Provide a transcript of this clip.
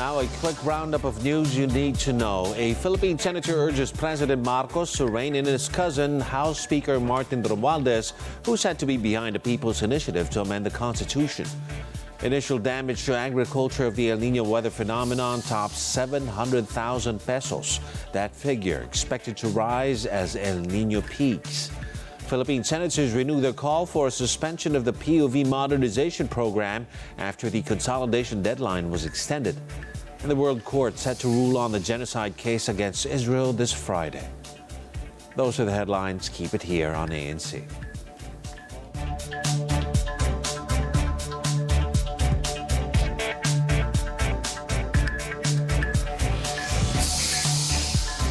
a quick roundup of news you need to know. A Philippine senator urges President Marcos to rein in his cousin, House Speaker Martin Romualdez, who said to be behind the People's Initiative to amend the Constitution. Initial damage to agriculture of the El Nino weather phenomenon tops 700,000 pesos. That figure expected to rise as El Nino peaks. Philippine senators renew their call for a suspension of the PUV modernization program after the consolidation deadline was extended. And the World Court set to rule on the genocide case against Israel this Friday. Those are the headlines. Keep it here on ANC.